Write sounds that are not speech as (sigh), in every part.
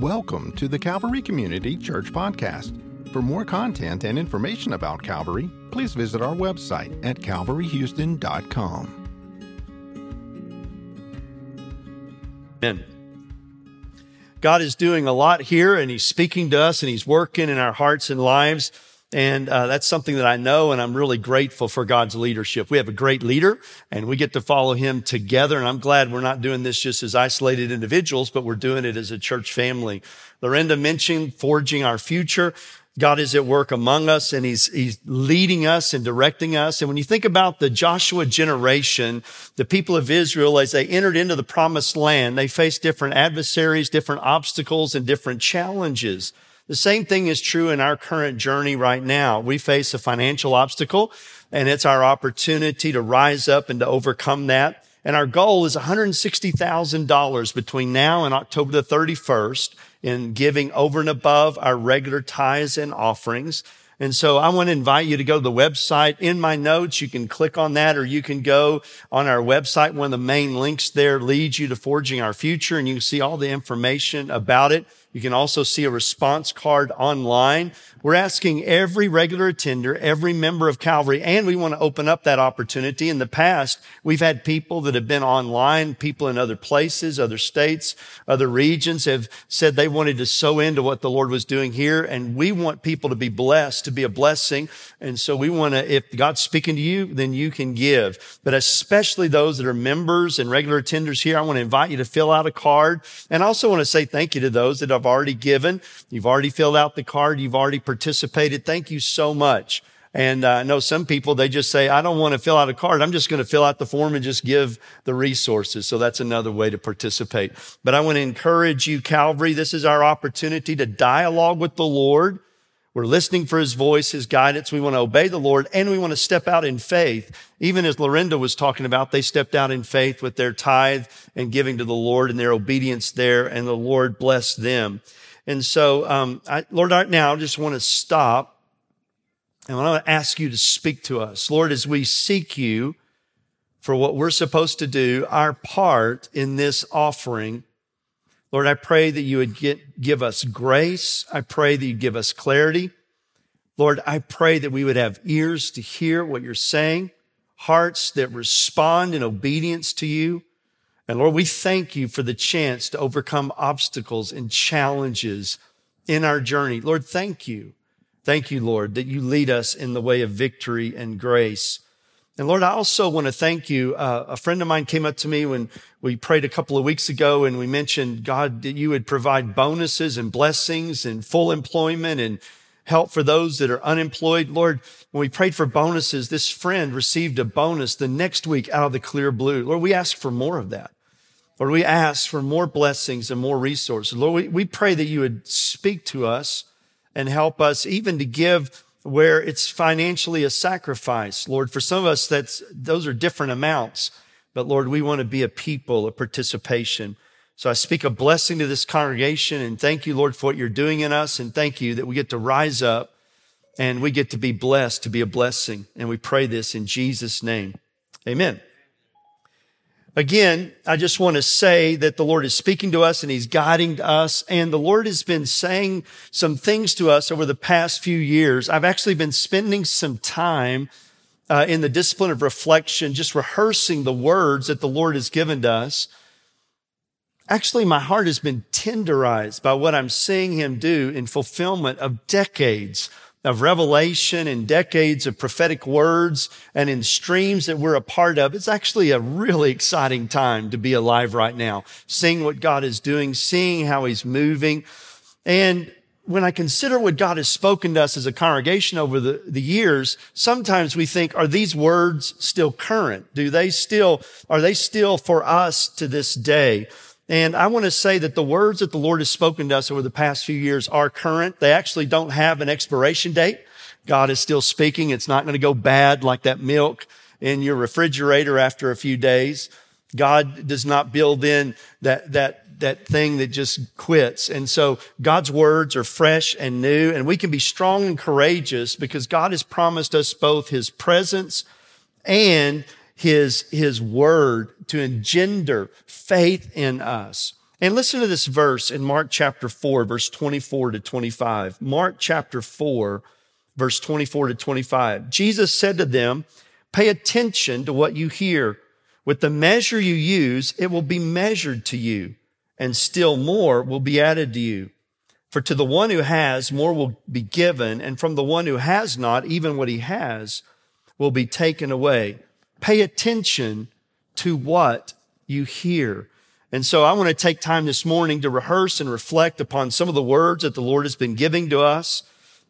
Welcome to the Calvary Community Church Podcast. For more content and information about Calvary, please visit our website at calvaryhouston.com. Amen. God is doing a lot here and He's speaking to us and He's working in our hearts and lives. And uh, that's something that I know, and I'm really grateful for God's leadership. We have a great leader, and we get to follow him together. And I'm glad we're not doing this just as isolated individuals, but we're doing it as a church family. Lorinda mentioned forging our future. God is at work among us and he's, he's leading us and directing us. And when you think about the Joshua generation, the people of Israel, as they entered into the promised land, they faced different adversaries, different obstacles, and different challenges. The same thing is true in our current journey right now. We face a financial obstacle and it's our opportunity to rise up and to overcome that. And our goal is $160,000 between now and October the 31st in giving over and above our regular tithes and offerings. And so I want to invite you to go to the website. In my notes, you can click on that or you can go on our website. One of the main links there leads you to Forging Our Future and you can see all the information about it. You can also see a response card online. We're asking every regular attender, every member of Calvary, and we want to open up that opportunity. In the past, we've had people that have been online, people in other places, other states, other regions have said they wanted to sow into what the Lord was doing here. And we want people to be blessed, to be a blessing. And so we want to, if God's speaking to you, then you can give. But especially those that are members and regular attenders here, I want to invite you to fill out a card. And I also want to say thank you to those that have already given. You've already filled out the card. You've already participated. Thank you so much. And uh, I know some people, they just say, I don't want to fill out a card. I'm just going to fill out the form and just give the resources. So that's another way to participate. But I want to encourage you, Calvary. This is our opportunity to dialogue with the Lord. We're listening for his voice, his guidance. We want to obey the Lord and we want to step out in faith. Even as Lorinda was talking about, they stepped out in faith with their tithe and giving to the Lord and their obedience there and the Lord blessed them. And so, um, I, Lord, right now, I just want to stop and I want to ask you to speak to us. Lord, as we seek you for what we're supposed to do, our part in this offering, Lord, I pray that you would get, give us grace. I pray that you give us clarity. Lord, I pray that we would have ears to hear what you're saying, hearts that respond in obedience to you. And Lord, we thank you for the chance to overcome obstacles and challenges in our journey. Lord, thank you. Thank you, Lord, that you lead us in the way of victory and grace. And Lord, I also want to thank you. Uh, a friend of mine came up to me when we prayed a couple of weeks ago and we mentioned, God, that you would provide bonuses and blessings and full employment and help for those that are unemployed. Lord, when we prayed for bonuses, this friend received a bonus the next week out of the clear blue. Lord, we ask for more of that. Lord, we ask for more blessings and more resources. Lord, we, we pray that you would speak to us and help us even to give where it's financially a sacrifice. Lord, for some of us, that's, those are different amounts. But Lord, we want to be a people of participation. So I speak a blessing to this congregation and thank you, Lord, for what you're doing in us. And thank you that we get to rise up and we get to be blessed to be a blessing. And we pray this in Jesus' name. Amen. Again, I just want to say that the Lord is speaking to us and He's guiding us. And the Lord has been saying some things to us over the past few years. I've actually been spending some time uh, in the discipline of reflection, just rehearsing the words that the Lord has given to us. Actually, my heart has been tenderized by what I'm seeing Him do in fulfillment of decades of revelation and decades of prophetic words and in streams that we're a part of. It's actually a really exciting time to be alive right now, seeing what God is doing, seeing how he's moving. And when I consider what God has spoken to us as a congregation over the, the years, sometimes we think, are these words still current? Do they still, are they still for us to this day? And I want to say that the words that the Lord has spoken to us over the past few years are current. They actually don't have an expiration date. God is still speaking. It's not going to go bad like that milk in your refrigerator after a few days. God does not build in that, that, that thing that just quits. And so God's words are fresh and new and we can be strong and courageous because God has promised us both his presence and his, his word to engender faith in us. And listen to this verse in Mark chapter 4, verse 24 to 25. Mark chapter 4, verse 24 to 25. Jesus said to them, Pay attention to what you hear. With the measure you use, it will be measured to you, and still more will be added to you. For to the one who has, more will be given, and from the one who has not, even what he has will be taken away. Pay attention to what you hear. And so I want to take time this morning to rehearse and reflect upon some of the words that the Lord has been giving to us.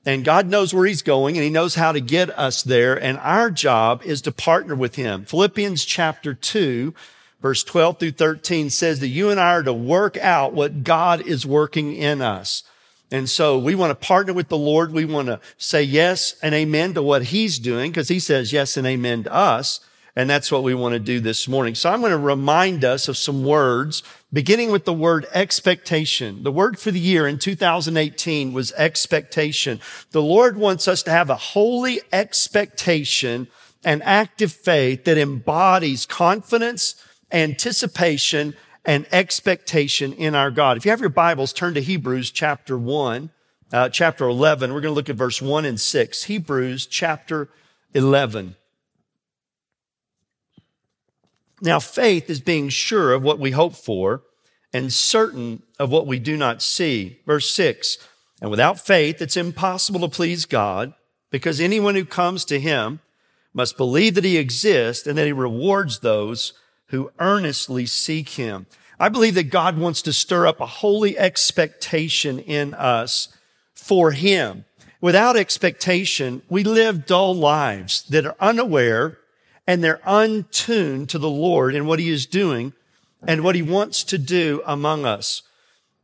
And God knows where he's going and he knows how to get us there. And our job is to partner with him. Philippians chapter two, verse 12 through 13 says that you and I are to work out what God is working in us. And so we want to partner with the Lord. We want to say yes and amen to what he's doing because he says yes and amen to us. And that's what we want to do this morning. So I'm going to remind us of some words, beginning with the word expectation. The word for the year in 2018 was expectation. The Lord wants us to have a holy expectation and active faith that embodies confidence, anticipation, and expectation in our God. If you have your Bibles, turn to Hebrews chapter 1, uh, chapter 11. We're going to look at verse 1 and 6. Hebrews chapter 11. Now, faith is being sure of what we hope for and certain of what we do not see. Verse six, and without faith, it's impossible to please God because anyone who comes to him must believe that he exists and that he rewards those who earnestly seek him. I believe that God wants to stir up a holy expectation in us for him. Without expectation, we live dull lives that are unaware and they're untuned to the Lord and what he is doing and what he wants to do among us.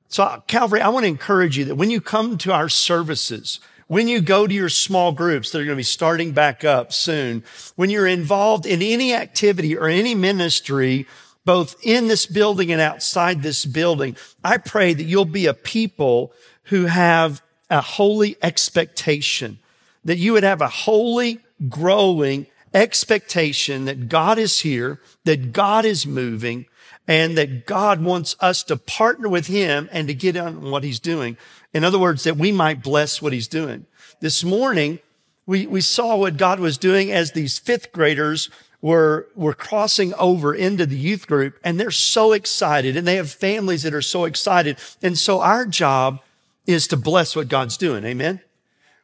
So Calvary, I want to encourage you that when you come to our services, when you go to your small groups that are going to be starting back up soon, when you're involved in any activity or any ministry, both in this building and outside this building, I pray that you'll be a people who have a holy expectation, that you would have a holy, growing expectation that God is here, that God is moving, and that God wants us to partner with Him and to get on what He's doing. In other words, that we might bless what He's doing. This morning, we, we saw what God was doing as these fifth graders were, were crossing over into the youth group and they're so excited and they have families that are so excited. And so our job is to bless what God's doing. Amen.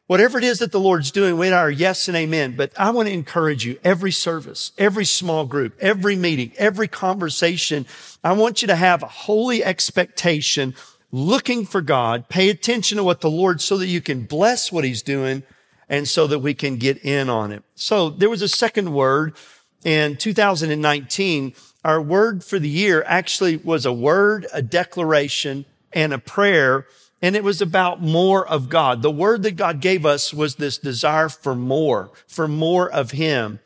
Whatever it is that the Lord's doing, we are yes and amen. But I want to encourage you every service, every small group, every meeting, every conversation. I want you to have a holy expectation looking for God. Pay attention to what the Lord so that you can bless what he's doing and so that we can get in on it. So there was a second word in 2019. Our word for the year actually was a word, a declaration, and a prayer and it was about more of God. The word that God gave us was this desire for more, for more of Him.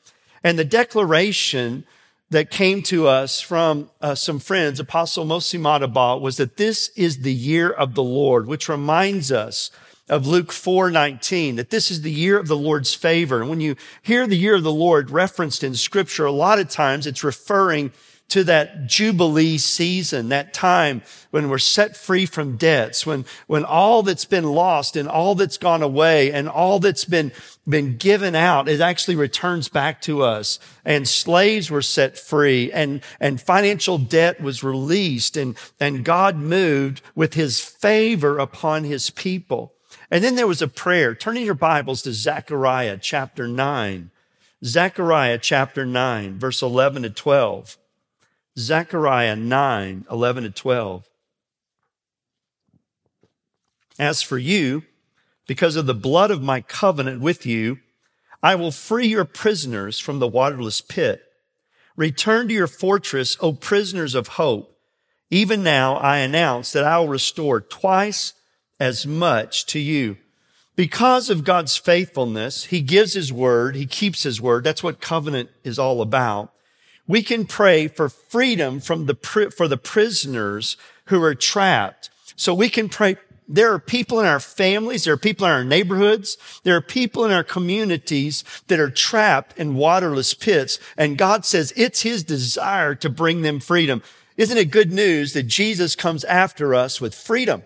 And the declaration that came to us from uh, some friends, Apostle Mosy Madugba, was that this is the year of the Lord, which reminds us of Luke 4 19, that this is the year of the Lord's favor. And when you hear the year of the Lord referenced in scripture, a lot of times it's referring to that Jubilee season, that time when we're set free from debts, when, when all that's been lost and all that's gone away and all that's been, been given out, it actually returns back to us. And slaves were set free and, and financial debt was released and, and God moved with his favor upon his people. And then there was a prayer. Turning your Bibles to Zechariah chapter 9. Zechariah chapter 9, verse 11 to 12. Zechariah 9, 11 to 12. As for you, because of the blood of my covenant with you, I will free your prisoners from the waterless pit. Return to your fortress, O prisoners of hope. Even now I announce that I will restore twice as much to you. Because of God's faithfulness, He gives His word, He keeps His word. That's what covenant is all about we can pray for freedom from the, for the prisoners who are trapped. So we can pray. There are people in our families. There are people in our neighborhoods. There are people in our communities that are trapped in waterless pits. And God says it's his desire to bring them freedom. Isn't it good news that Jesus comes after us with freedom?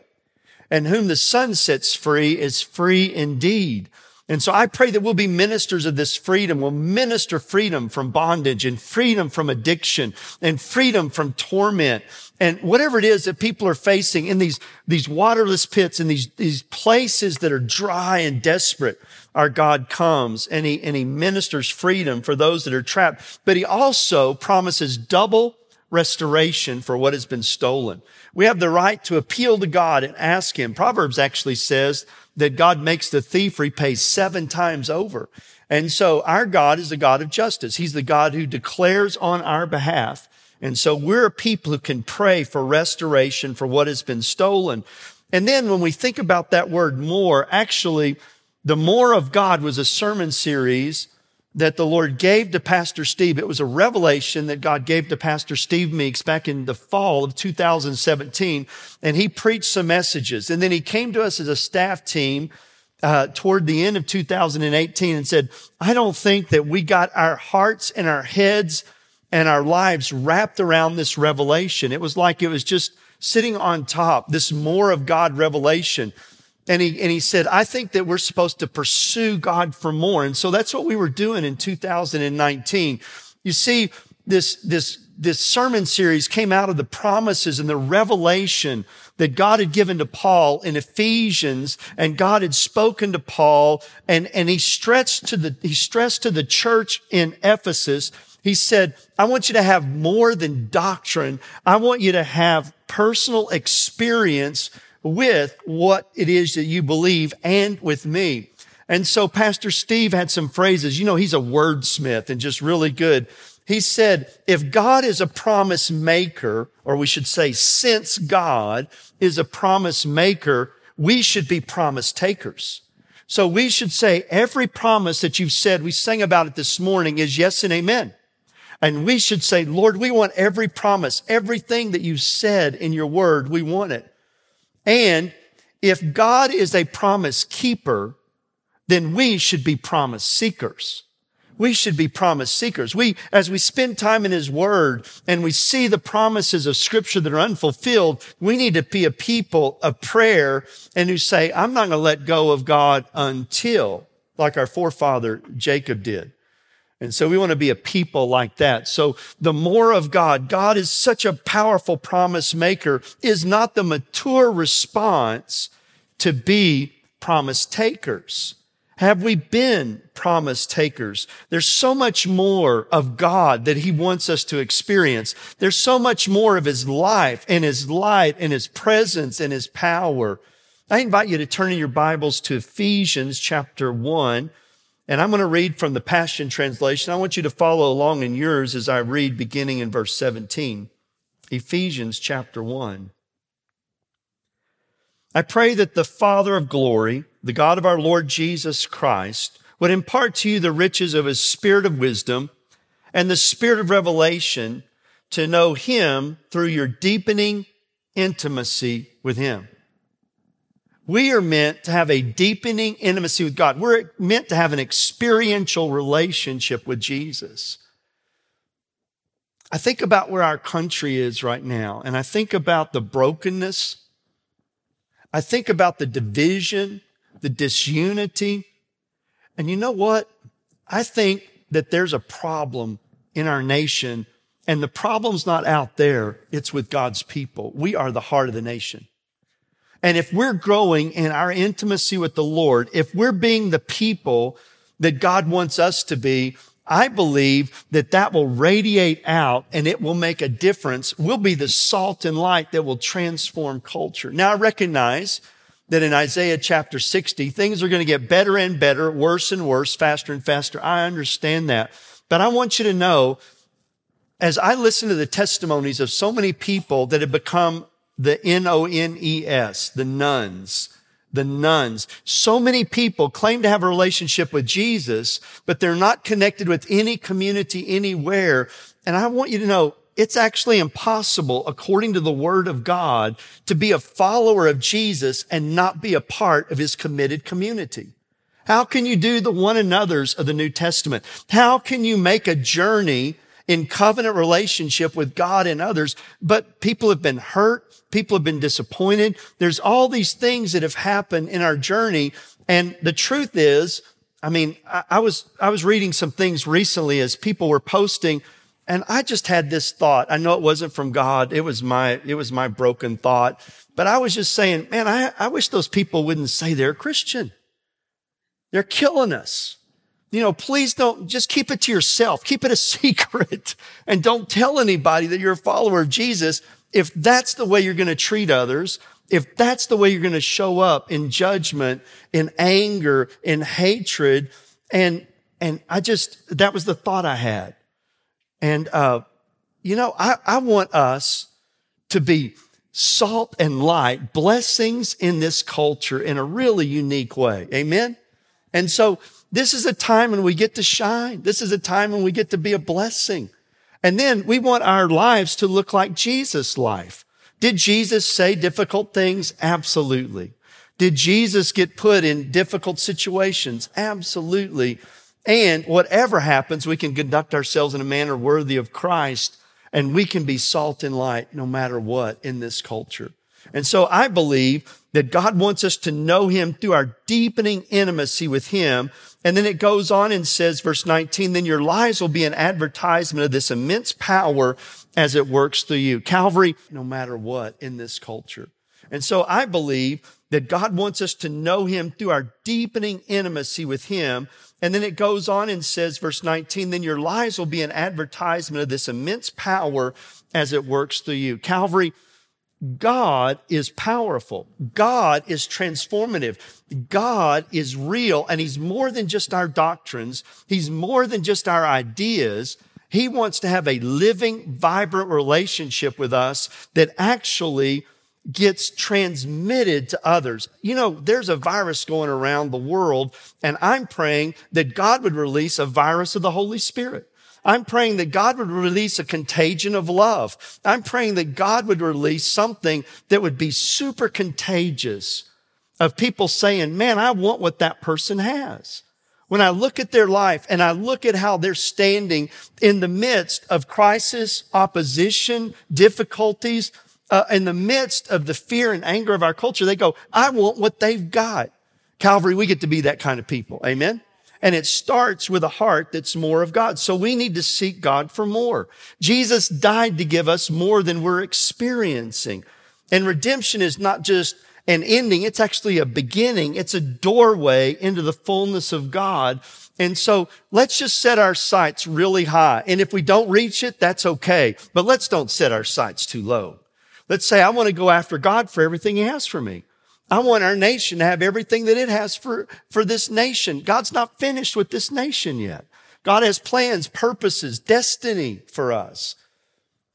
And whom the Son sets free is free indeed. And so I pray that we'll be ministers of this freedom. We'll minister freedom from bondage and freedom from addiction and freedom from torment and whatever it is that people are facing in these, these waterless pits and these, these places that are dry and desperate. Our God comes and he, and he ministers freedom for those that are trapped, but he also promises double restoration for what has been stolen. We have the right to appeal to God and ask him. Proverbs actually says that God makes the thief repay seven times over. And so our God is the God of justice. He's the God who declares on our behalf. And so we're a people who can pray for restoration for what has been stolen. And then when we think about that word more, actually, the more of God was a sermon series that the Lord gave to Pastor Steve. It was a revelation that God gave to Pastor Steve Meeks back in the fall of 2017. And he preached some messages. And then he came to us as a staff team uh, toward the end of 2018 and said, I don't think that we got our hearts and our heads and our lives wrapped around this revelation. It was like it was just sitting on top, this more of God revelation. And he, and he said, I think that we're supposed to pursue God for more. And so that's what we were doing in 2019. You see, this, this, this sermon series came out of the promises and the revelation that God had given to Paul in Ephesians and God had spoken to Paul and, and he stretched to the, he stressed to the church in Ephesus. He said, I want you to have more than doctrine. I want you to have personal experience with what it is that you believe and with me. And so Pastor Steve had some phrases. You know, he's a wordsmith and just really good. He said, if God is a promise maker, or we should say, since God is a promise maker, we should be promise takers. So we should say every promise that you've said, we sang about it this morning is yes and amen. And we should say, Lord, we want every promise, everything that you've said in your word, we want it. And if God is a promise keeper, then we should be promise seekers. We should be promise seekers. We, as we spend time in His Word and we see the promises of Scripture that are unfulfilled, we need to be a people of prayer and who say, I'm not going to let go of God until, like our forefather Jacob did. And so we want to be a people like that. So the more of God, God is such a powerful promise maker, is not the mature response to be promise takers. Have we been promise takers? There's so much more of God that he wants us to experience. There's so much more of his life and his light and his presence and his power. I invite you to turn in your Bibles to Ephesians chapter one. And I'm going to read from the Passion Translation. I want you to follow along in yours as I read beginning in verse 17. Ephesians chapter 1. I pray that the Father of glory, the God of our Lord Jesus Christ, would impart to you the riches of his spirit of wisdom and the spirit of revelation to know him through your deepening intimacy with him. We are meant to have a deepening intimacy with God. We're meant to have an experiential relationship with Jesus. I think about where our country is right now, and I think about the brokenness. I think about the division, the disunity. And you know what? I think that there's a problem in our nation, and the problem's not out there. It's with God's people. We are the heart of the nation. And if we're growing in our intimacy with the Lord, if we're being the people that God wants us to be, I believe that that will radiate out and it will make a difference. We'll be the salt and light that will transform culture. Now I recognize that in Isaiah chapter 60, things are going to get better and better, worse and worse, faster and faster. I understand that. But I want you to know, as I listen to the testimonies of so many people that have become the N-O-N-E-S, the nones. the nones. So many people claim to have a relationship with Jesus, but they're not connected with any community anywhere. And I want you to know it's actually impossible, according to the word of God, to be a follower of Jesus and not be a part of his committed community. How can you do the one another's of the New Testament? How can you make a journey in covenant relationship with God and others, but people have been hurt. People have been disappointed. There's all these things that have happened in our journey. And the truth is, I mean, I, I was, I was reading some things recently as people were posting and I just had this thought. I know it wasn't from God. It was my, it was my broken thought. But I was just saying, man, I, I wish those people wouldn't say they're Christian. They're killing us. You know, please don't just keep it to yourself. Keep it a (laughs) secret and don't tell anybody that you're a follower of Jesus. If that's the way you're going to treat others, if that's the way you're going to show up in judgment, in anger, in hatred, and, and I just, that was the thought I had. And, uh, you know, I, I want us to be salt and light, blessings in this culture in a really unique way. Amen. And so this is a time when we get to shine. This is a time when we get to be a blessing. And then we want our lives to look like Jesus' life. Did Jesus say difficult things? Absolutely. Did Jesus get put in difficult situations? Absolutely. And whatever happens, we can conduct ourselves in a manner worthy of Christ and we can be salt and light no matter what in this culture. And so I believe that God wants us to know him through our deepening intimacy with him. And then it goes on and says, verse 19, then your lives will be an advertisement of this immense power as it works through you. Calvary, no matter what in this culture. And so I believe that God wants us to know him through our deepening intimacy with him. And then it goes on and says, verse 19, then your lives will be an advertisement of this immense power as it works through you. Calvary, God is powerful. God is transformative. God is real and he's more than just our doctrines. He's more than just our ideas. He wants to have a living, vibrant relationship with us that actually gets transmitted to others. You know, there's a virus going around the world and I'm praying that God would release a virus of the Holy Spirit. I'm praying that God would release a contagion of love. I'm praying that God would release something that would be super contagious of people saying, man, I want what that person has. When I look at their life and I look at how they're standing in the midst of crisis, opposition, difficulties, uh, in the midst of the fear and anger of our culture, they go, I want what they've got. Calvary, we get to be that kind of people. Amen. And it starts with a heart that's more of God. So we need to seek God for more. Jesus died to give us more than we're experiencing. And redemption is not just an ending. It's actually a beginning. It's a doorway into the fullness of God. And so let's just set our sights really high. And if we don't reach it, that's okay. But let's don't set our sights too low. Let's say, I want to go after God for everything he has for me. I want our nation to have everything that it has for, for this nation. God's not finished with this nation yet. God has plans, purposes, destiny for us.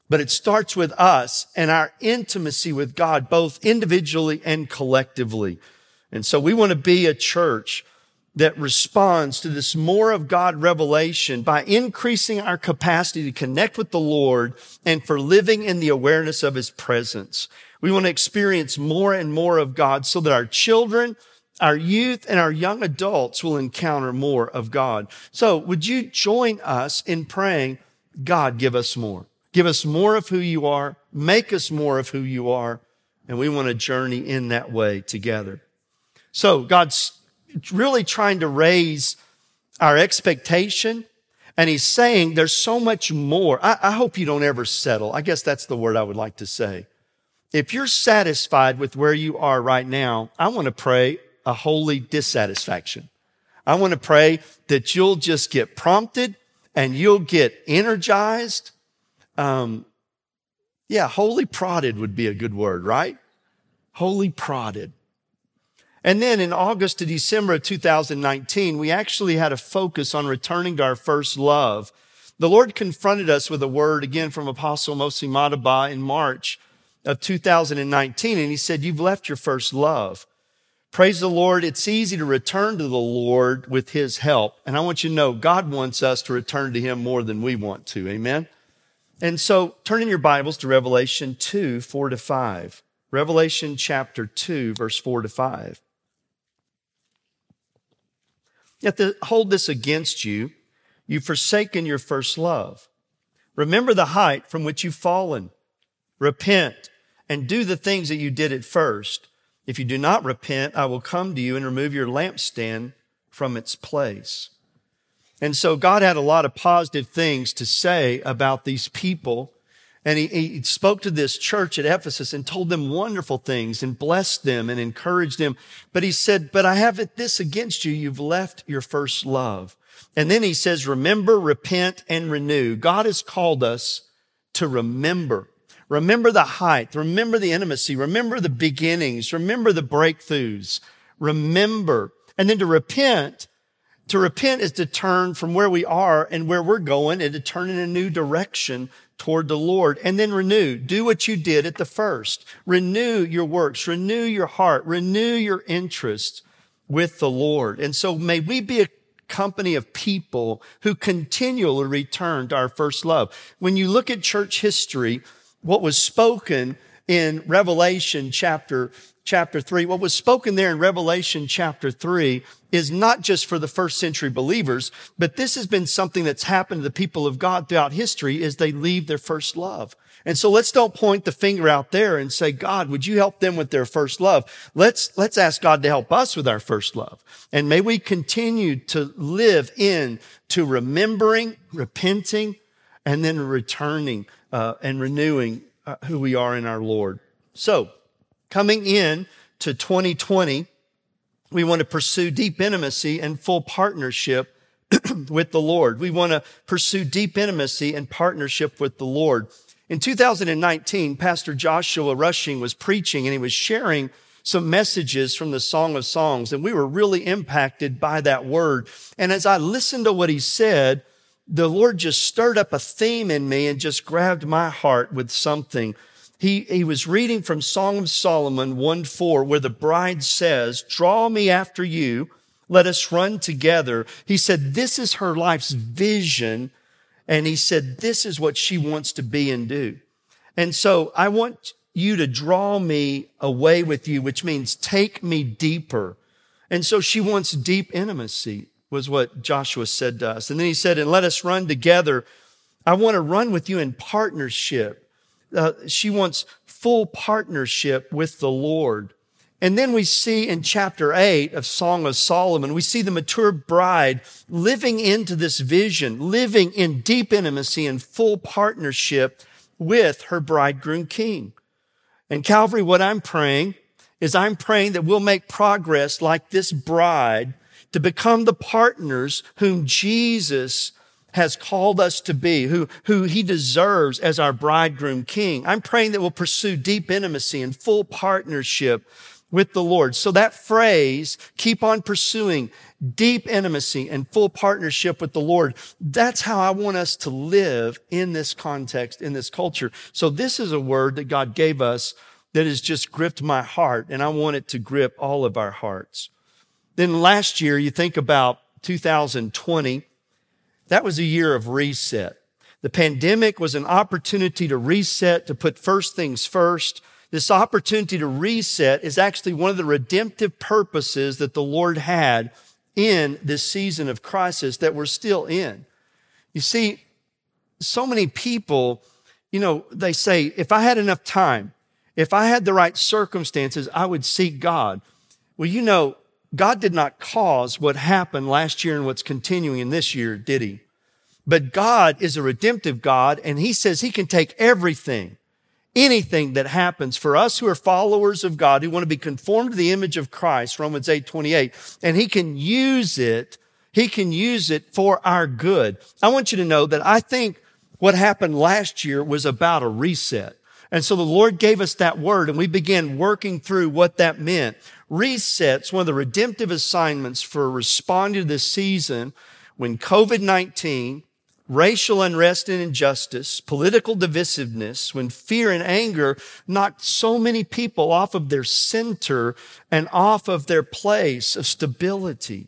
But it starts with us and our intimacy with God, both individually and collectively. And so we want to be a church that responds to this more of God revelation by increasing our capacity to connect with the Lord and for living in the awareness of his presence. We want to experience more and more of God so that our children, our youth and our young adults will encounter more of God. So would you join us in praying, God, give us more. Give us more of who you are. Make us more of who you are. And we want to journey in that way together. So God's really trying to raise our expectation. And he's saying there's so much more. I, I, hope you don't ever settle. I guess that's the word I would like to say. If you're satisfied with where you are right now, I want to pray a holy dissatisfaction. I want to pray that you'll just get prompted and you'll get energized. Um, yeah, holy prodded would be a good word, right? Holy prodded. And then in August to December of 2019, we actually had a focus on returning to our first love. The Lord confronted us with a word again from Apostle Mosy Madugba in March of 2019. And he said, you've left your first love. Praise the Lord. It's easy to return to the Lord with his help. And I want you to know God wants us to return to him more than we want to. Amen. And so turn in your Bibles to Revelation 2, 4 to 5. Revelation chapter 2, verse 4 to 5. Yet to hold this against you, you've forsaken your first love. Remember the height from which you've fallen. Repent and do the things that you did at first. If you do not repent, I will come to you and remove your lampstand from its place. And so God had a lot of positive things to say about these people. And he, he, spoke to this church at Ephesus and told them wonderful things and blessed them and encouraged them. But he said, but I have this against you. You've left your first love. And then he says, remember, repent, and renew. God has called us to remember. Remember the height. Remember the intimacy. Remember the beginnings. Remember the breakthroughs. Remember. And then to repent. To repent is to turn from where we are and where we're going and to turn in a new direction toward the Lord. And then renew. Do what you did at the first. Renew your works. Renew your heart. Renew your interest with the Lord. And so may we be a company of people who continually return to our first love. When you look at church history, what was spoken in Revelation chapter, chapter three, what was spoken there in Revelation chapter three is not just for the first century believers, but this has been something that's happened to the people of God throughout history as they leave their first love. And so let's don't point the finger out there and say, God, would you help them with their first love? Let's, let's ask God to help us with our first love. And may we continue to live in to remembering, repenting, and then returning uh, and renewing uh, who we are in our Lord. So coming in to 2020, we want to pursue deep intimacy and full partnership (clears throat) with the Lord. We want to pursue deep intimacy and partnership with the Lord. In 2019, Pastor Joshua Rushing was preaching and he was sharing some messages from the Song of Songs, and we were really impacted by that word. And as I listened to what he said, the Lord just stirred up a theme in me and just grabbed my heart with something. He, he was reading from Song of Solomon 1 4, where the bride says, Draw me after you, let us run together. He said, This is her life's vision and he said, this is what she wants to be and do. And so I want you to draw me away with you, which means take me deeper. And so she wants deep intimacy was what Joshua said to us. And then he said, and let us run together. I want to run with you in partnership. Uh, she wants full partnership with the Lord. And then we see in chapter eight of Song of Solomon, we see the mature bride living into this vision, living in deep intimacy and full partnership with her bridegroom king. And Calvary, what I'm praying is I'm praying that we'll make progress like this bride to become the partners whom Jesus has called us to be, who, who he deserves as our bridegroom king. I'm praying that we'll pursue deep intimacy and full partnership with the Lord. So that phrase, keep on pursuing deep intimacy and full partnership with the Lord. That's how I want us to live in this context, in this culture. So this is a word that God gave us that has just gripped my heart and I want it to grip all of our hearts. Then last year, you think about 2020, that was a year of reset. The pandemic was an opportunity to reset, to put first things first, this opportunity to reset is actually one of the redemptive purposes that the Lord had in this season of crisis that we're still in. You see, so many people, you know, they say, if I had enough time, if I had the right circumstances, I would seek God. Well, you know, God did not cause what happened last year and what's continuing in this year, did he? But God is a redemptive God and he says he can take everything anything that happens for us who are followers of God, who want to be conformed to the image of Christ, Romans 8, 28, and he can use it, he can use it for our good. I want you to know that I think what happened last year was about a reset. And so the Lord gave us that word and we began working through what that meant. Resets, one of the redemptive assignments for responding to this season when COVID-19 racial unrest and injustice, political divisiveness, when fear and anger knocked so many people off of their center and off of their place of stability.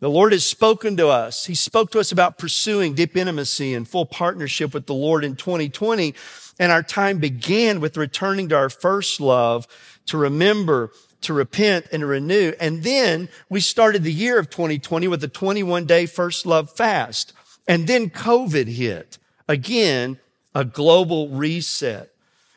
The Lord has spoken to us. He spoke to us about pursuing deep intimacy and full partnership with the Lord in 2020. And our time began with returning to our first love, to remember, to repent and renew. And then we started the year of 2020 with a 21 day first love fast. And then COVID hit. Again, a global reset.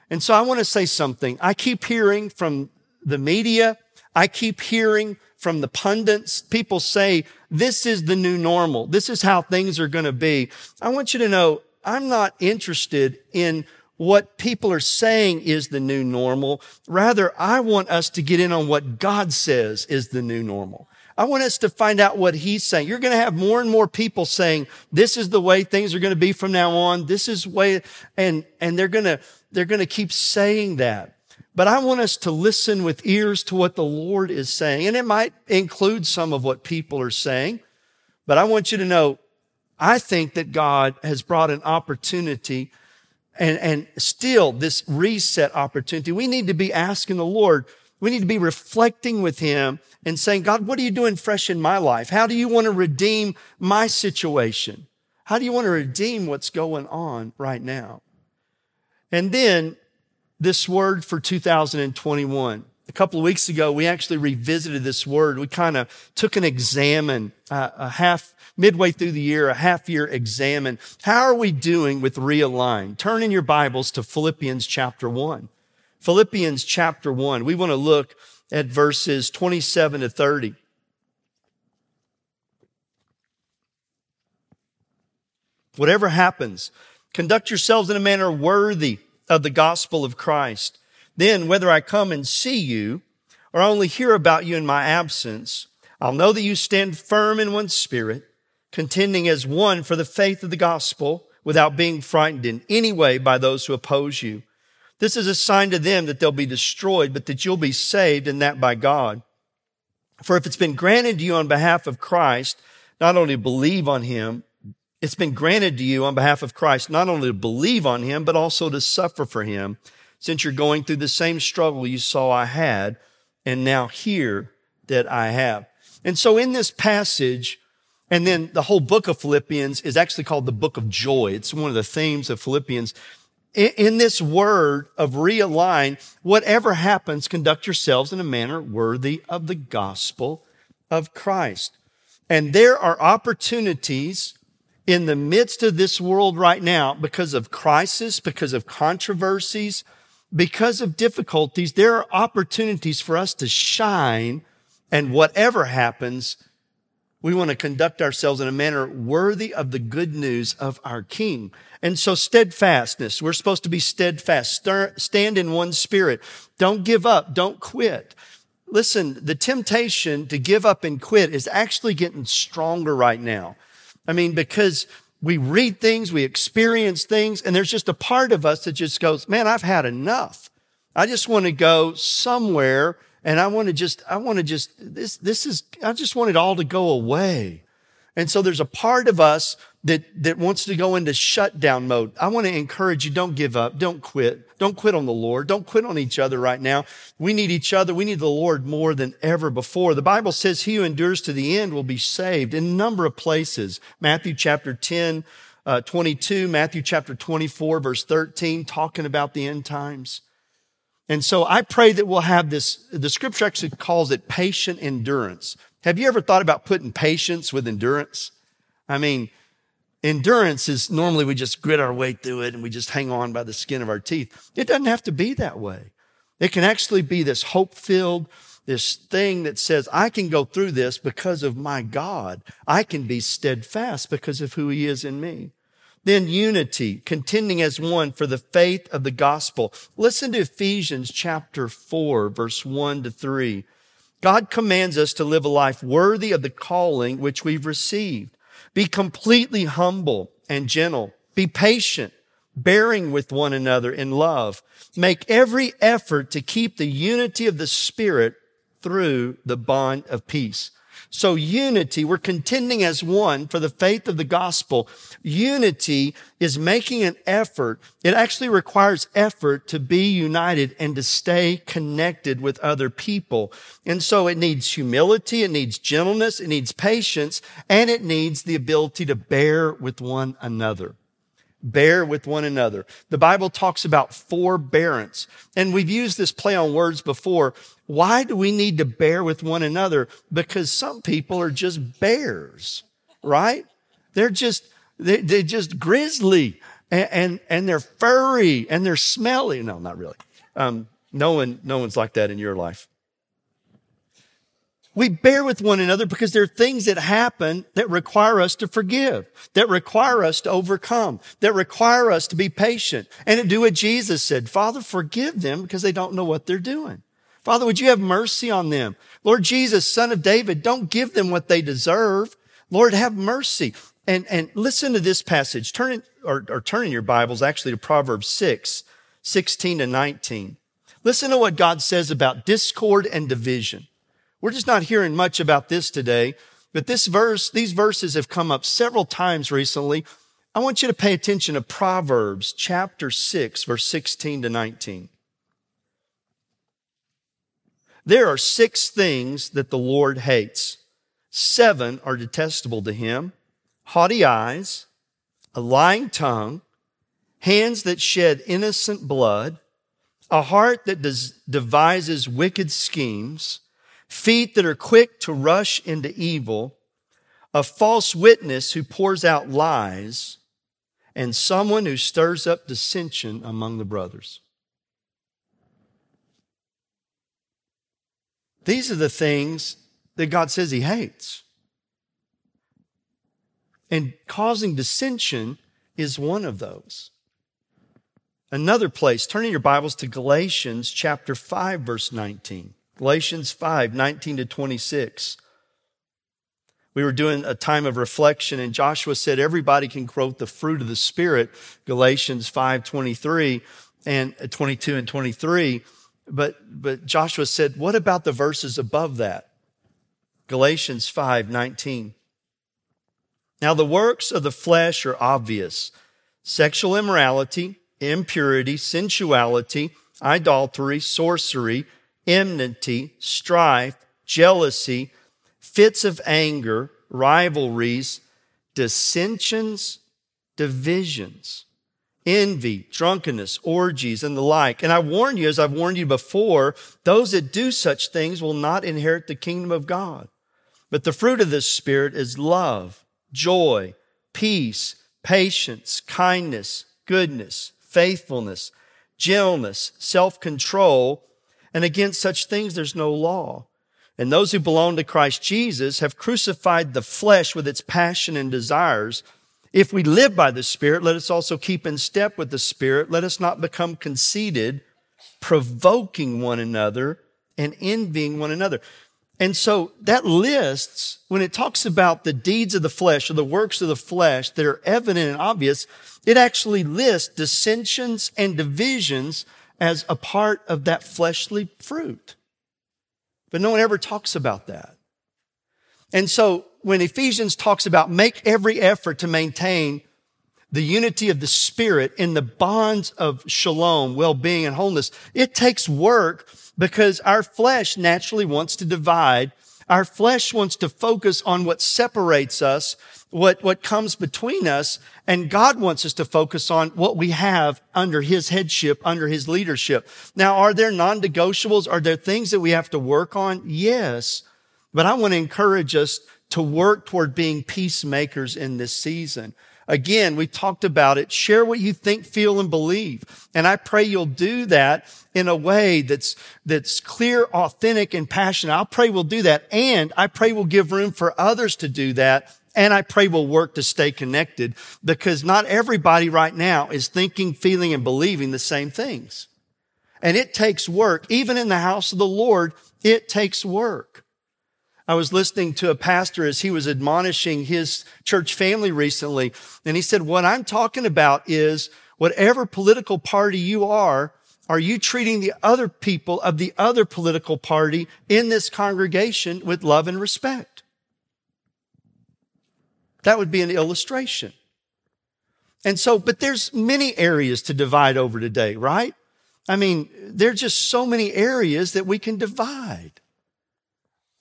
And so I want to say something. I keep hearing from the media. I keep hearing from the pundits. People say, this is the new normal. This is how things are going to be. I want you to know, I'm not interested in what people are saying is the new normal. Rather, I want us to get in on what God says is the new normal. I want us to find out what he's saying. You're going to have more and more people saying, this is the way things are going to be from now on. This is way, and, and they're going to, they're going to keep saying that. But I want us to listen with ears to what the Lord is saying. And it might include some of what people are saying. But I want you to know, I think that God has brought an opportunity and, and still this reset opportunity. We need to be asking the Lord, we need to be reflecting with Him and saying, God, what are you doing fresh in my life? How do you want to redeem my situation? How do you want to redeem what's going on right now? And then this word for 2021. A couple of weeks ago, we actually revisited this word. We kind of took an examine, uh, a half midway through the year, a half year examine. How are we doing with realign? Turn in your Bibles to Philippians chapter one. Philippians chapter one. We want to look at verses 27 to 30. Whatever happens, conduct yourselves in a manner worthy of the gospel of Christ. Then, whether I come and see you or only hear about you in my absence, I'll know that you stand firm in one spirit, contending as one for the faith of the gospel without being frightened in any way by those who oppose you. This is a sign to them that they'll be destroyed, but that you'll be saved and that by God. For if it's been granted to you on behalf of Christ, not only believe on him, it's been granted to you on behalf of Christ, not only to believe on him, but also to suffer for him, since you're going through the same struggle you saw I had and now hear that I have. And so in this passage, and then the whole book of Philippians is actually called the book of joy. It's one of the themes of Philippians. In this word of realign, whatever happens, conduct yourselves in a manner worthy of the gospel of Christ. And there are opportunities in the midst of this world right now because of crisis, because of controversies, because of difficulties. There are opportunities for us to shine and whatever happens, we want to conduct ourselves in a manner worthy of the good news of our King. And so steadfastness, we're supposed to be steadfast, stand in one spirit. Don't give up. Don't quit. Listen, the temptation to give up and quit is actually getting stronger right now. I mean, because we read things, we experience things, and there's just a part of us that just goes, man, I've had enough. I just want to go somewhere and I want to just, I want to just, this, this is, I just want it all to go away. And so there's a part of us that, that wants to go into shutdown mode. I want to encourage you, don't give up. Don't quit. Don't quit on the Lord. Don't quit on each other right now. We need each other. We need the Lord more than ever before. The Bible says he who endures to the end will be saved in a number of places. Matthew chapter 10, uh, 22, Matthew chapter 24, verse 13, talking about the end times. And so I pray that we'll have this, the scripture actually calls it patient endurance. Have you ever thought about putting patience with endurance? I mean, endurance is normally we just grit our way through it and we just hang on by the skin of our teeth. It doesn't have to be that way. It can actually be this hope filled, this thing that says, I can go through this because of my God. I can be steadfast because of who he is in me. Then unity, contending as one for the faith of the gospel. Listen to Ephesians chapter 4, verse 1 to 3. God commands us to live a life worthy of the calling which we've received. Be completely humble and gentle. Be patient, bearing with one another in love. Make every effort to keep the unity of the Spirit through the bond of peace. So unity, we're contending as one for the faith of the gospel. Unity is making an effort. It actually requires effort to be united and to stay connected with other people. And so it needs humility, it needs gentleness, it needs patience, and it needs the ability to bear with one another bear with one another. The Bible talks about forbearance. And we've used this play on words before. Why do we need to bear with one another? Because some people are just bears, right? They're just, they, they're just grizzly. and, and, and they're furry and they're smelly. No, not really. Um, no one, no one's like that in your life. We bear with one another because there are things that happen that require us to forgive, that require us to overcome, that require us to be patient and to do what Jesus said. Father, forgive them because they don't know what they're doing. Father, would you have mercy on them? Lord Jesus, son of David, don't give them what they deserve. Lord, have mercy. And, and listen to this passage. Turn in, or, or turn in your Bibles actually to Proverbs 6, 16 to 19. Listen to what God says about discord and division. We're just not hearing much about this today, but this verse, these verses have come up several times recently. I want you to pay attention to Proverbs chapter 6, verse 16 to 19. There are six things that the Lord hates. Seven are detestable to him haughty eyes, a lying tongue, hands that shed innocent blood, a heart that does, devises wicked schemes, feet that are quick to rush into evil, a false witness who pours out lies, and someone who stirs up dissension among the brothers. These are the things that God says He hates. And causing dissension is one of those. Another place, turning your Bibles to Galatians chapter 5, verse 19. Galatians 5, 19 to 26. We were doing a time of reflection and Joshua said everybody can quote the fruit of the Spirit, Galatians 5, 23 and uh, 22 and 23. But, but Joshua said, what about the verses above that? Galatians 5, 19. Now the works of the flesh are obvious. Sexual immorality, impurity, sensuality, idolatry, sorcery, enmity, strife, jealousy, fits of anger, rivalries, dissensions, divisions, envy, drunkenness, orgies, and the like. And I warn you, as I've warned you before, those that do such things will not inherit the kingdom of God. But the fruit of this Spirit is love, joy, peace, patience, kindness, goodness, faithfulness, gentleness, self-control. And against such things, there's no law. And those who belong to Christ Jesus have crucified the flesh with its passion and desires. If we live by the Spirit, let us also keep in step with the Spirit. Let us not become conceited, provoking one another and envying one another. And so that lists, when it talks about the deeds of the flesh or the works of the flesh that are evident and obvious, it actually lists dissensions and divisions as a part of that fleshly fruit. But no one ever talks about that. And so when Ephesians talks about make every effort to maintain the unity of the spirit in the bonds of shalom, well-being and wholeness, it takes work because our flesh naturally wants to divide. Our flesh wants to focus on what separates us, what, what comes between us. And God wants us to focus on what we have under his headship, under his leadership. Now, are there non-negotiables? Are there things that we have to work on? Yes. But I want to encourage us to work toward being peacemakers in this season. Again, we talked about it. Share what you think, feel, and believe. And I pray you'll do that in a way that's, that's clear, authentic, and passionate. I pray we'll do that. And I pray we'll give room for others to do that. And I pray we'll work to stay connected because not everybody right now is thinking, feeling, and believing the same things. And it takes work. Even in the house of the Lord, it takes work. I was listening to a pastor as he was admonishing his church family recently, and he said, what I'm talking about is whatever political party you are, are you treating the other people of the other political party in this congregation with love and respect? That would be an illustration. And so, but there's many areas to divide over today, right? I mean, there's just so many areas that we can divide.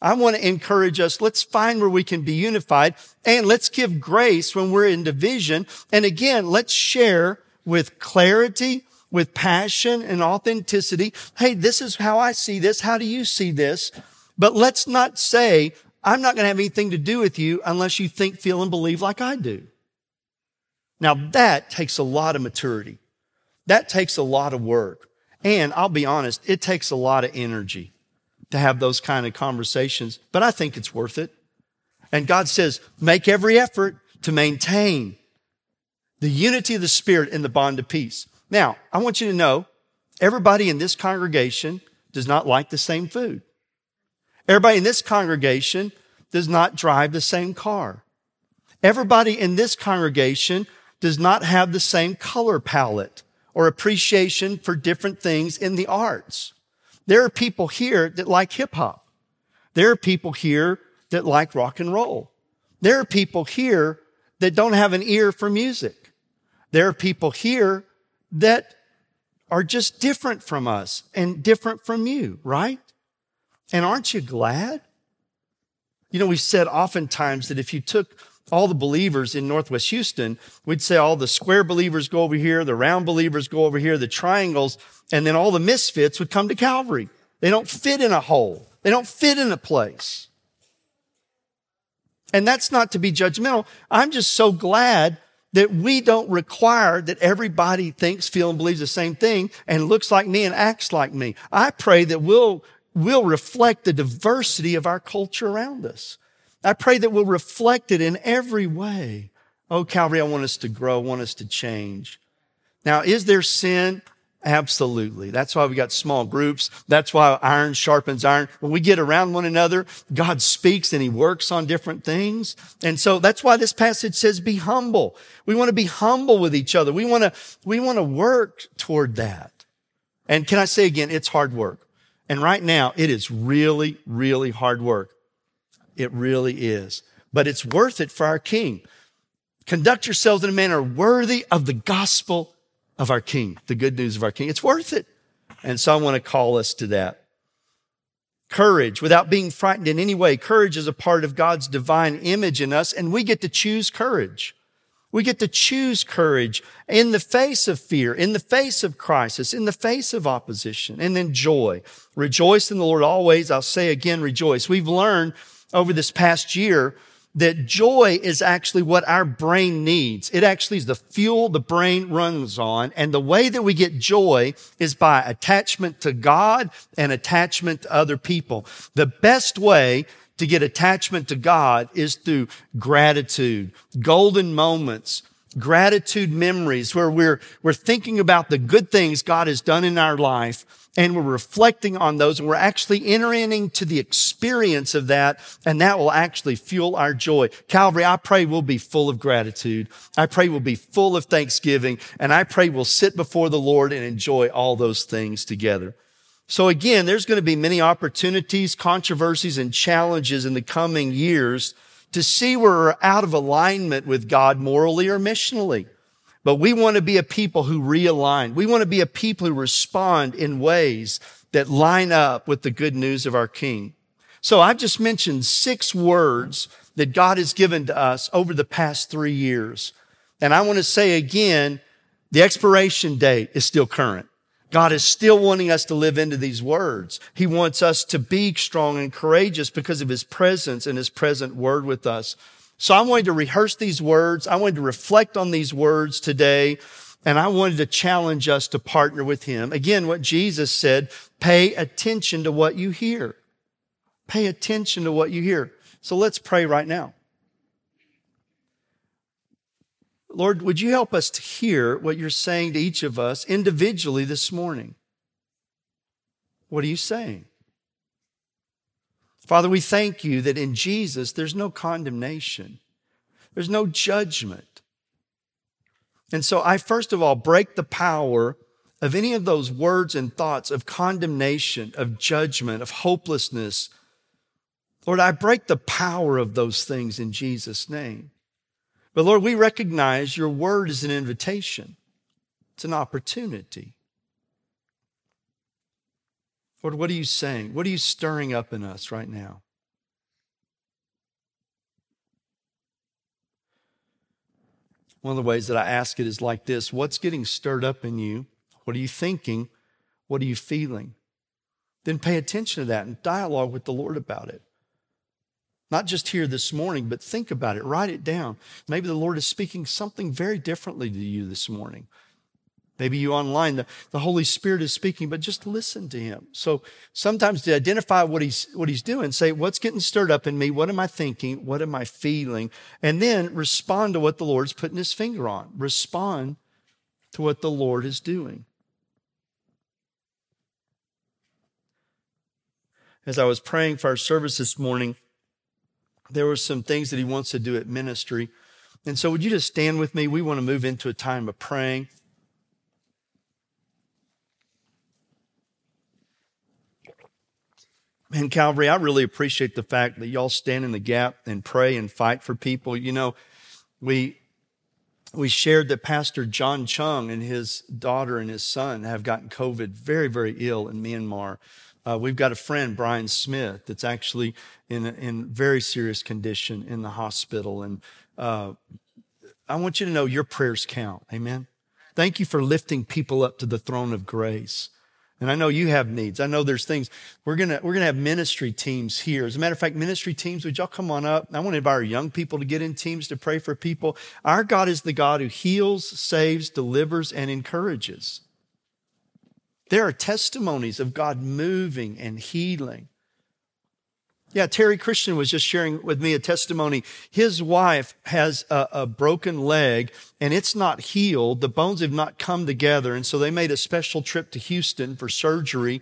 I want to encourage us. Let's find where we can be unified and let's give grace when we're in division. And again, let's share with clarity, with passion and authenticity. Hey, this is how I see this. How do you see this? But let's not say, I'm not going to have anything to do with you unless you think, feel, and believe like I do. Now that takes a lot of maturity. That takes a lot of work. And I'll be honest, it takes a lot of energy to have those kind of conversations, but I think it's worth it. And God says, make every effort to maintain the unity of the Spirit in the bond of peace. Now, I want you to know everybody in this congregation does not like the same food. Everybody in this congregation does not drive the same car. Everybody in this congregation does not have the same color palette or appreciation for different things in the arts. There are people here that like hip hop. There are people here that like rock and roll. There are people here that don't have an ear for music. There are people here that are just different from us and different from you, right? And aren't you glad? You know, we've said oftentimes that if you took all the believers in Northwest Houston, we'd say all the square believers go over here, the round believers go over here, the triangles, and then all the misfits would come to Calvary. They don't fit in a hole. They don't fit in a place. And that's not to be judgmental. I'm just so glad that we don't require that everybody thinks, feels, and believes the same thing and looks like me and acts like me. I pray that we'll, we'll reflect the diversity of our culture around us. I pray that we'll reflect it in every way. Oh, Calvary, I want us to grow, I want us to change. Now, is there sin? Absolutely. That's why we got small groups. That's why iron sharpens iron. When we get around one another, God speaks and he works on different things. And so that's why this passage says be humble. We want to be humble with each other. We want to, we want to work toward that. And can I say again, it's hard work. And right now it is really, really hard work. It really is. But it's worth it for our King. Conduct yourselves in a manner worthy of the gospel of our King, the good news of our King. It's worth it. And so I want to call us to that. Courage without being frightened in any way. Courage is a part of God's divine image in us, and we get to choose courage. We get to choose courage in the face of fear, in the face of crisis, in the face of opposition, and then joy. Rejoice in the Lord always. I'll say again, rejoice. We've learned over this past year that joy is actually what our brain needs. It actually is the fuel the brain runs on. And the way that we get joy is by attachment to God and attachment to other people. The best way to get attachment to God is through gratitude, golden moments, gratitude memories where we're, we're thinking about the good things God has done in our life and we're reflecting on those and we're actually entering into the experience of that and that will actually fuel our joy. Calvary, I pray we'll be full of gratitude. I pray we'll be full of thanksgiving and I pray we'll sit before the Lord and enjoy all those things together. So again, there's going to be many opportunities, controversies, and challenges in the coming years to see where we're out of alignment with God morally or missionally. But we want to be a people who realign. We want to be a people who respond in ways that line up with the good news of our King. So I've just mentioned six words that God has given to us over the past three years. And I want to say again, the expiration date is still current. God is still wanting us to live into these words. He wants us to be strong and courageous because of his presence and his present word with us. So I wanted to rehearse these words. I wanted to reflect on these words today. And I wanted to challenge us to partner with him. Again, what Jesus said, pay attention to what you hear. Pay attention to what you hear. So let's pray right now. Lord, would you help us to hear what you're saying to each of us individually this morning? What are you saying? Father, we thank you that in Jesus there's no condemnation, there's no judgment. And so I first of all break the power of any of those words and thoughts of condemnation, of judgment, of hopelessness. Lord, I break the power of those things in Jesus' name. But Lord, we recognize your word is an invitation. It's an opportunity. Lord, what are you saying? What are you stirring up in us right now? One of the ways that I ask it is like this What's getting stirred up in you? What are you thinking? What are you feeling? Then pay attention to that and dialogue with the Lord about it. Not just here this morning, but think about it, write it down. Maybe the Lord is speaking something very differently to you this morning. Maybe you online, the, the Holy Spirit is speaking, but just listen to him. So sometimes to identify what he's, what he's doing, say, what's getting stirred up in me? What am I thinking? What am I feeling? And then respond to what the Lord's putting his finger on. Respond to what the Lord is doing. As I was praying for our service this morning, there were some things that he wants to do at ministry. And so would you just stand with me? We want to move into a time of praying. And Calvary, I really appreciate the fact that y'all stand in the gap and pray and fight for people. You know, we we shared that Pastor John Chung and his daughter and his son have gotten COVID very, very ill in Myanmar. Uh, we've got a friend, Brian Smith, that's actually in in very serious condition in the hospital, and uh, I want you to know your prayers count. Amen. Thank you for lifting people up to the throne of grace. And I know you have needs. I know there's things we're gonna we're gonna have ministry teams here. As a matter of fact, ministry teams, would y'all come on up? I want to invite our young people to get in teams to pray for people. Our God is the God who heals, saves, delivers, and encourages. There are testimonies of God moving and healing. Yeah, Terry Christian was just sharing with me a testimony. His wife has a, a, broken leg and it's not healed. The bones have not come together. And so they made a special trip to Houston for surgery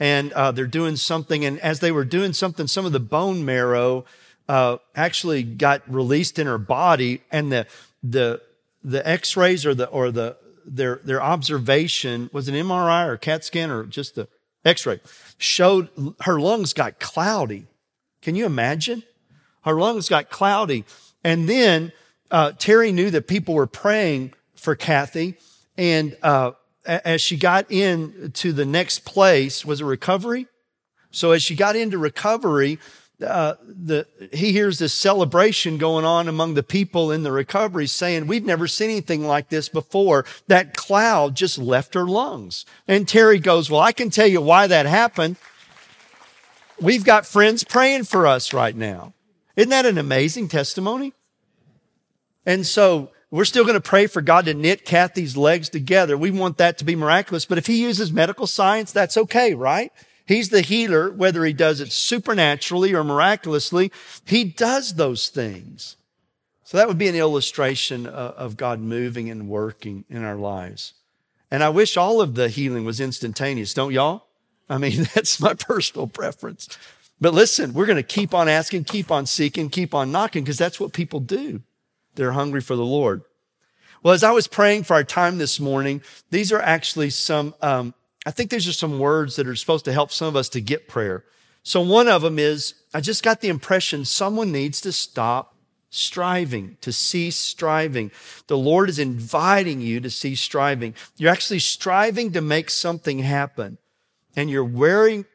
and uh, they're doing something. And as they were doing something, some of the bone marrow uh, actually got released in her body and the, the, the x-rays or the, or the, their, their observation was an MRI or CAT scan or just the x-ray showed her lungs got cloudy can you imagine? Her lungs got cloudy. And then uh, Terry knew that people were praying for Kathy. And uh, as she got into the next place, was a recovery? So as she got into recovery, uh, the, he hears this celebration going on among the people in the recovery saying, we've never seen anything like this before. That cloud just left her lungs. And Terry goes, well, I can tell you why that happened. We've got friends praying for us right now. Isn't that an amazing testimony? And so we're still going to pray for God to knit Kathy's legs together. We want that to be miraculous. But if he uses medical science, that's okay, right? He's the healer, whether he does it supernaturally or miraculously. He does those things. So that would be an illustration of God moving and working in our lives. And I wish all of the healing was instantaneous, don't y'all? I mean, (laughs) that's my personal preference. But listen, we're going to keep on asking, keep on seeking, keep on knocking, because that's what people do. They're hungry for the Lord. Well, as I was praying for our time this morning, these are actually some, um, I think these are some words that are supposed to help some of us to get prayer. So one of them is, I just got the impression someone needs to stop striving, to cease striving. The Lord is inviting you to cease striving. You're actually striving to make something happen and you're wearing,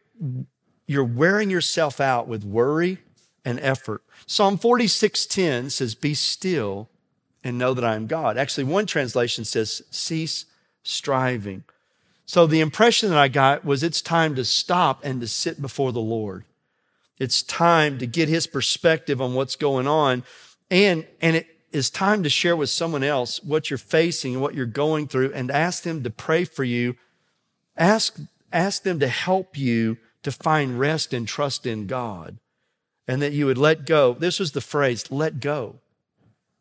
you're wearing yourself out with worry and effort. Psalm 46:10 says, Be still and know that I am God. Actually, one translation says, Cease striving. So the impression that I got was it's time to stop and to sit before the Lord. It's time to get his perspective on what's going on. And, and it is time to share with someone else what you're facing and what you're going through and ask them to pray for you. Ask ask them to help you to find rest and trust in God and that you would let go. This was the phrase, let go.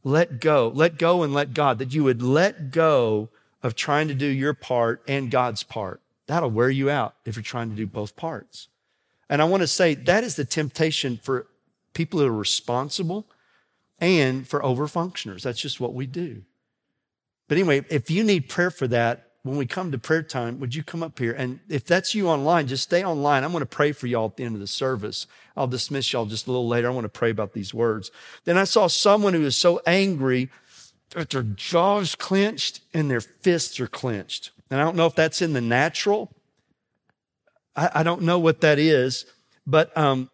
Let go. Let go and let God. That you would let go of trying to do your part and God's part. That'll wear you out if you're trying to do both parts. And I want to say that is the temptation for people who are responsible and for overfunctioners. That's just what we do. But anyway, if you need prayer for that, when we come to prayer time, would you come up here? And if that's you online, just stay online. I'm going to pray for y'all at the end of the service. I'll dismiss y'all just a little later. I want to pray about these words. Then I saw someone who was so angry their jaws clenched and their fists are clenched. And I don't know if that's in the natural. I, I don't know what that is, but um,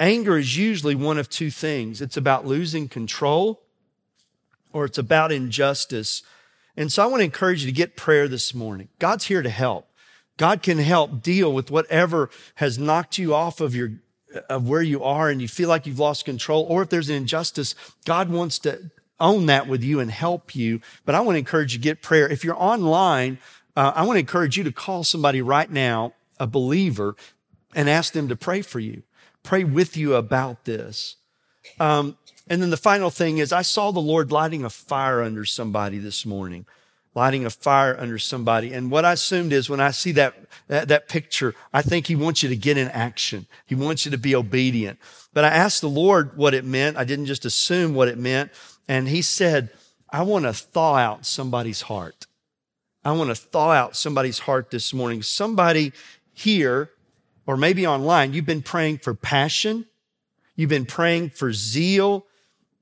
anger is usually one of two things. It's about losing control or it's about injustice. And so I want to encourage you to get prayer this morning. God's here to help. God can help deal with whatever has knocked you off of your of where you are and you feel like you've lost control, or if there's an injustice, God wants to own that with you and help you. But I want to encourage you to get prayer. If you're online, uh, I want to encourage you to call somebody right now, a believer, and ask them to pray for you, pray with you about this. Um, and then the final thing is, I saw the Lord lighting a fire under somebody this morning, lighting a fire under somebody. And what I assumed is when I see that, that, that picture, I think He wants you to get in action. He wants you to be obedient. But I asked the Lord what it meant. I didn't just assume what it meant. And He said, I want to thaw out somebody's heart. I want to thaw out somebody's heart this morning. Somebody here, or maybe online, you've been praying for passion. You've been praying for zeal.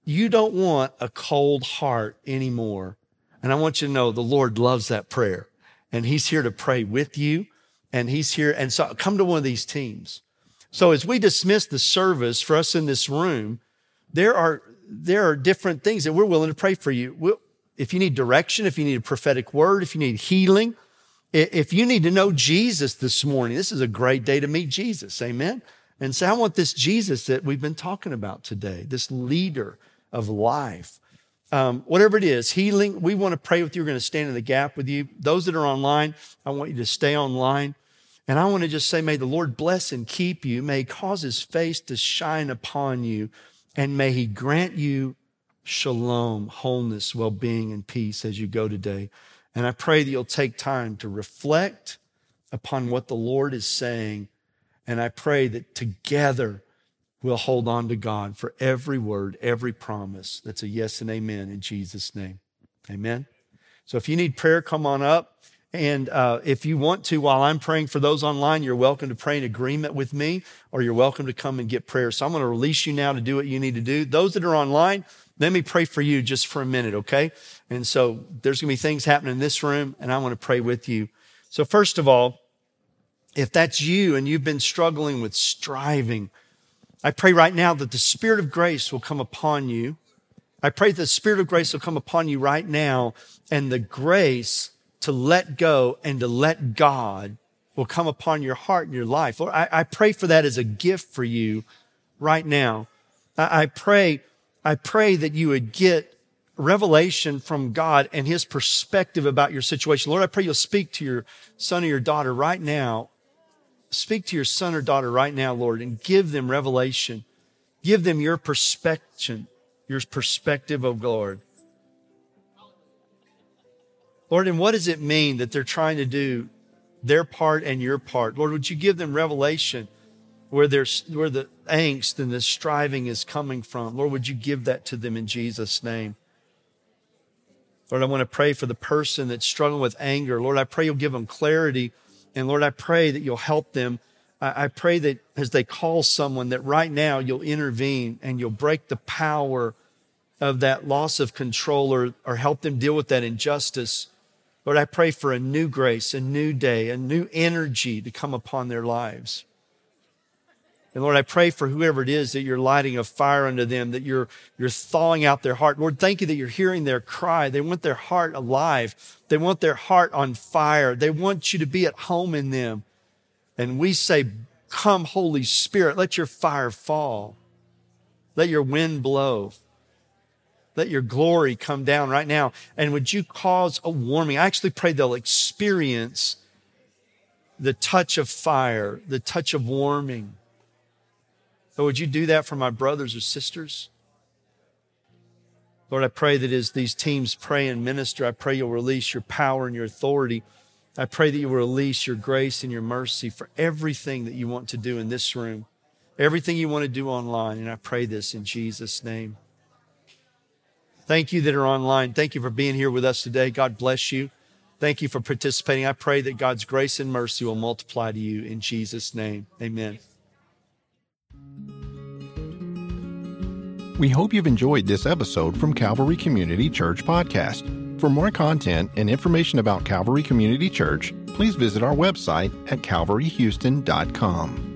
You don't want a cold heart anymore. And I want you to know the Lord loves that prayer and he's here to pray with you. And he's here. And so come to one of these teams. So as we dismiss the service for us in this room, there are, there are different things that we're willing to pray for you. We'll, if you need direction, if you need a prophetic word, if you need healing, if you need to know Jesus this morning, this is a great day to meet Jesus. Amen. And say, I want this Jesus that we've been talking about today, this leader of life. Um, whatever it is, healing, we want to pray with you. We're going to stand in the gap with you. Those that are online, I want you to stay online. And I want to just say, may the Lord bless and keep you. May cause his face to shine upon you. And may he grant you shalom, wholeness, well being, and peace as you go today. And I pray that you'll take time to reflect upon what the Lord is saying. And I pray that together we'll hold on to God for every word, every promise that's a yes and amen in Jesus' name. Amen. So if you need prayer, come on up. And uh, if you want to, while I'm praying for those online, you're welcome to pray in agreement with me, or you're welcome to come and get prayer. So I'm going to release you now to do what you need to do. Those that are online, let me pray for you just for a minute, okay? And so there's going to be things happening in this room, and I want to pray with you. So, first of all, if that's you and you've been struggling with striving, I pray right now that the Spirit of grace will come upon you. I pray that the Spirit of grace will come upon you right now and the grace to let go and to let God will come upon your heart and your life. Lord, I, I pray for that as a gift for you right now. I, I pray, I pray that you would get revelation from God and his perspective about your situation. Lord, I pray you'll speak to your son or your daughter right now Speak to your son or daughter right now, Lord, and give them revelation. Give them your perspective, your perspective, of Lord. Lord, and what does it mean that they're trying to do their part and your part? Lord, would you give them revelation where there's where the angst and the striving is coming from? Lord, would you give that to them in Jesus' name? Lord, I want to pray for the person that's struggling with anger. Lord, I pray you'll give them clarity and Lord, I pray that you'll help them. I, pray that as they call someone, that right now you'll intervene and you'll break the power of that loss of control or, or help them deal with that injustice. Lord, I pray for a new grace, a new day, a new energy to come upon their lives. And Lord, I pray for whoever it is that you're lighting a fire unto them, that you're, you're thawing out their heart. Lord, thank you that you're hearing their cry. They want their heart alive. They want their heart on fire. They want you to be at home in them. And we say, come, Holy Spirit, let your fire fall. Let your wind blow. Let your glory come down right now. And would you cause a warming? I actually pray they'll experience the touch of fire, the touch of warming so would you do that for my brothers or sisters? Lord, I pray that as these teams pray and minister, I pray you'll release your power and your authority. I pray that you will release your grace and your mercy for everything that you want to do in this room, everything you want to do online. And I pray this in Jesus' name. Thank you that are online. Thank you for being here with us today. God bless you. Thank you for participating. I pray that God's grace and mercy will multiply to you in Jesus' name. Amen. We hope you've enjoyed this episode from Calvary Community Church Podcast. For more content and information about Calvary Community Church, please visit our website at calvaryhouston.com.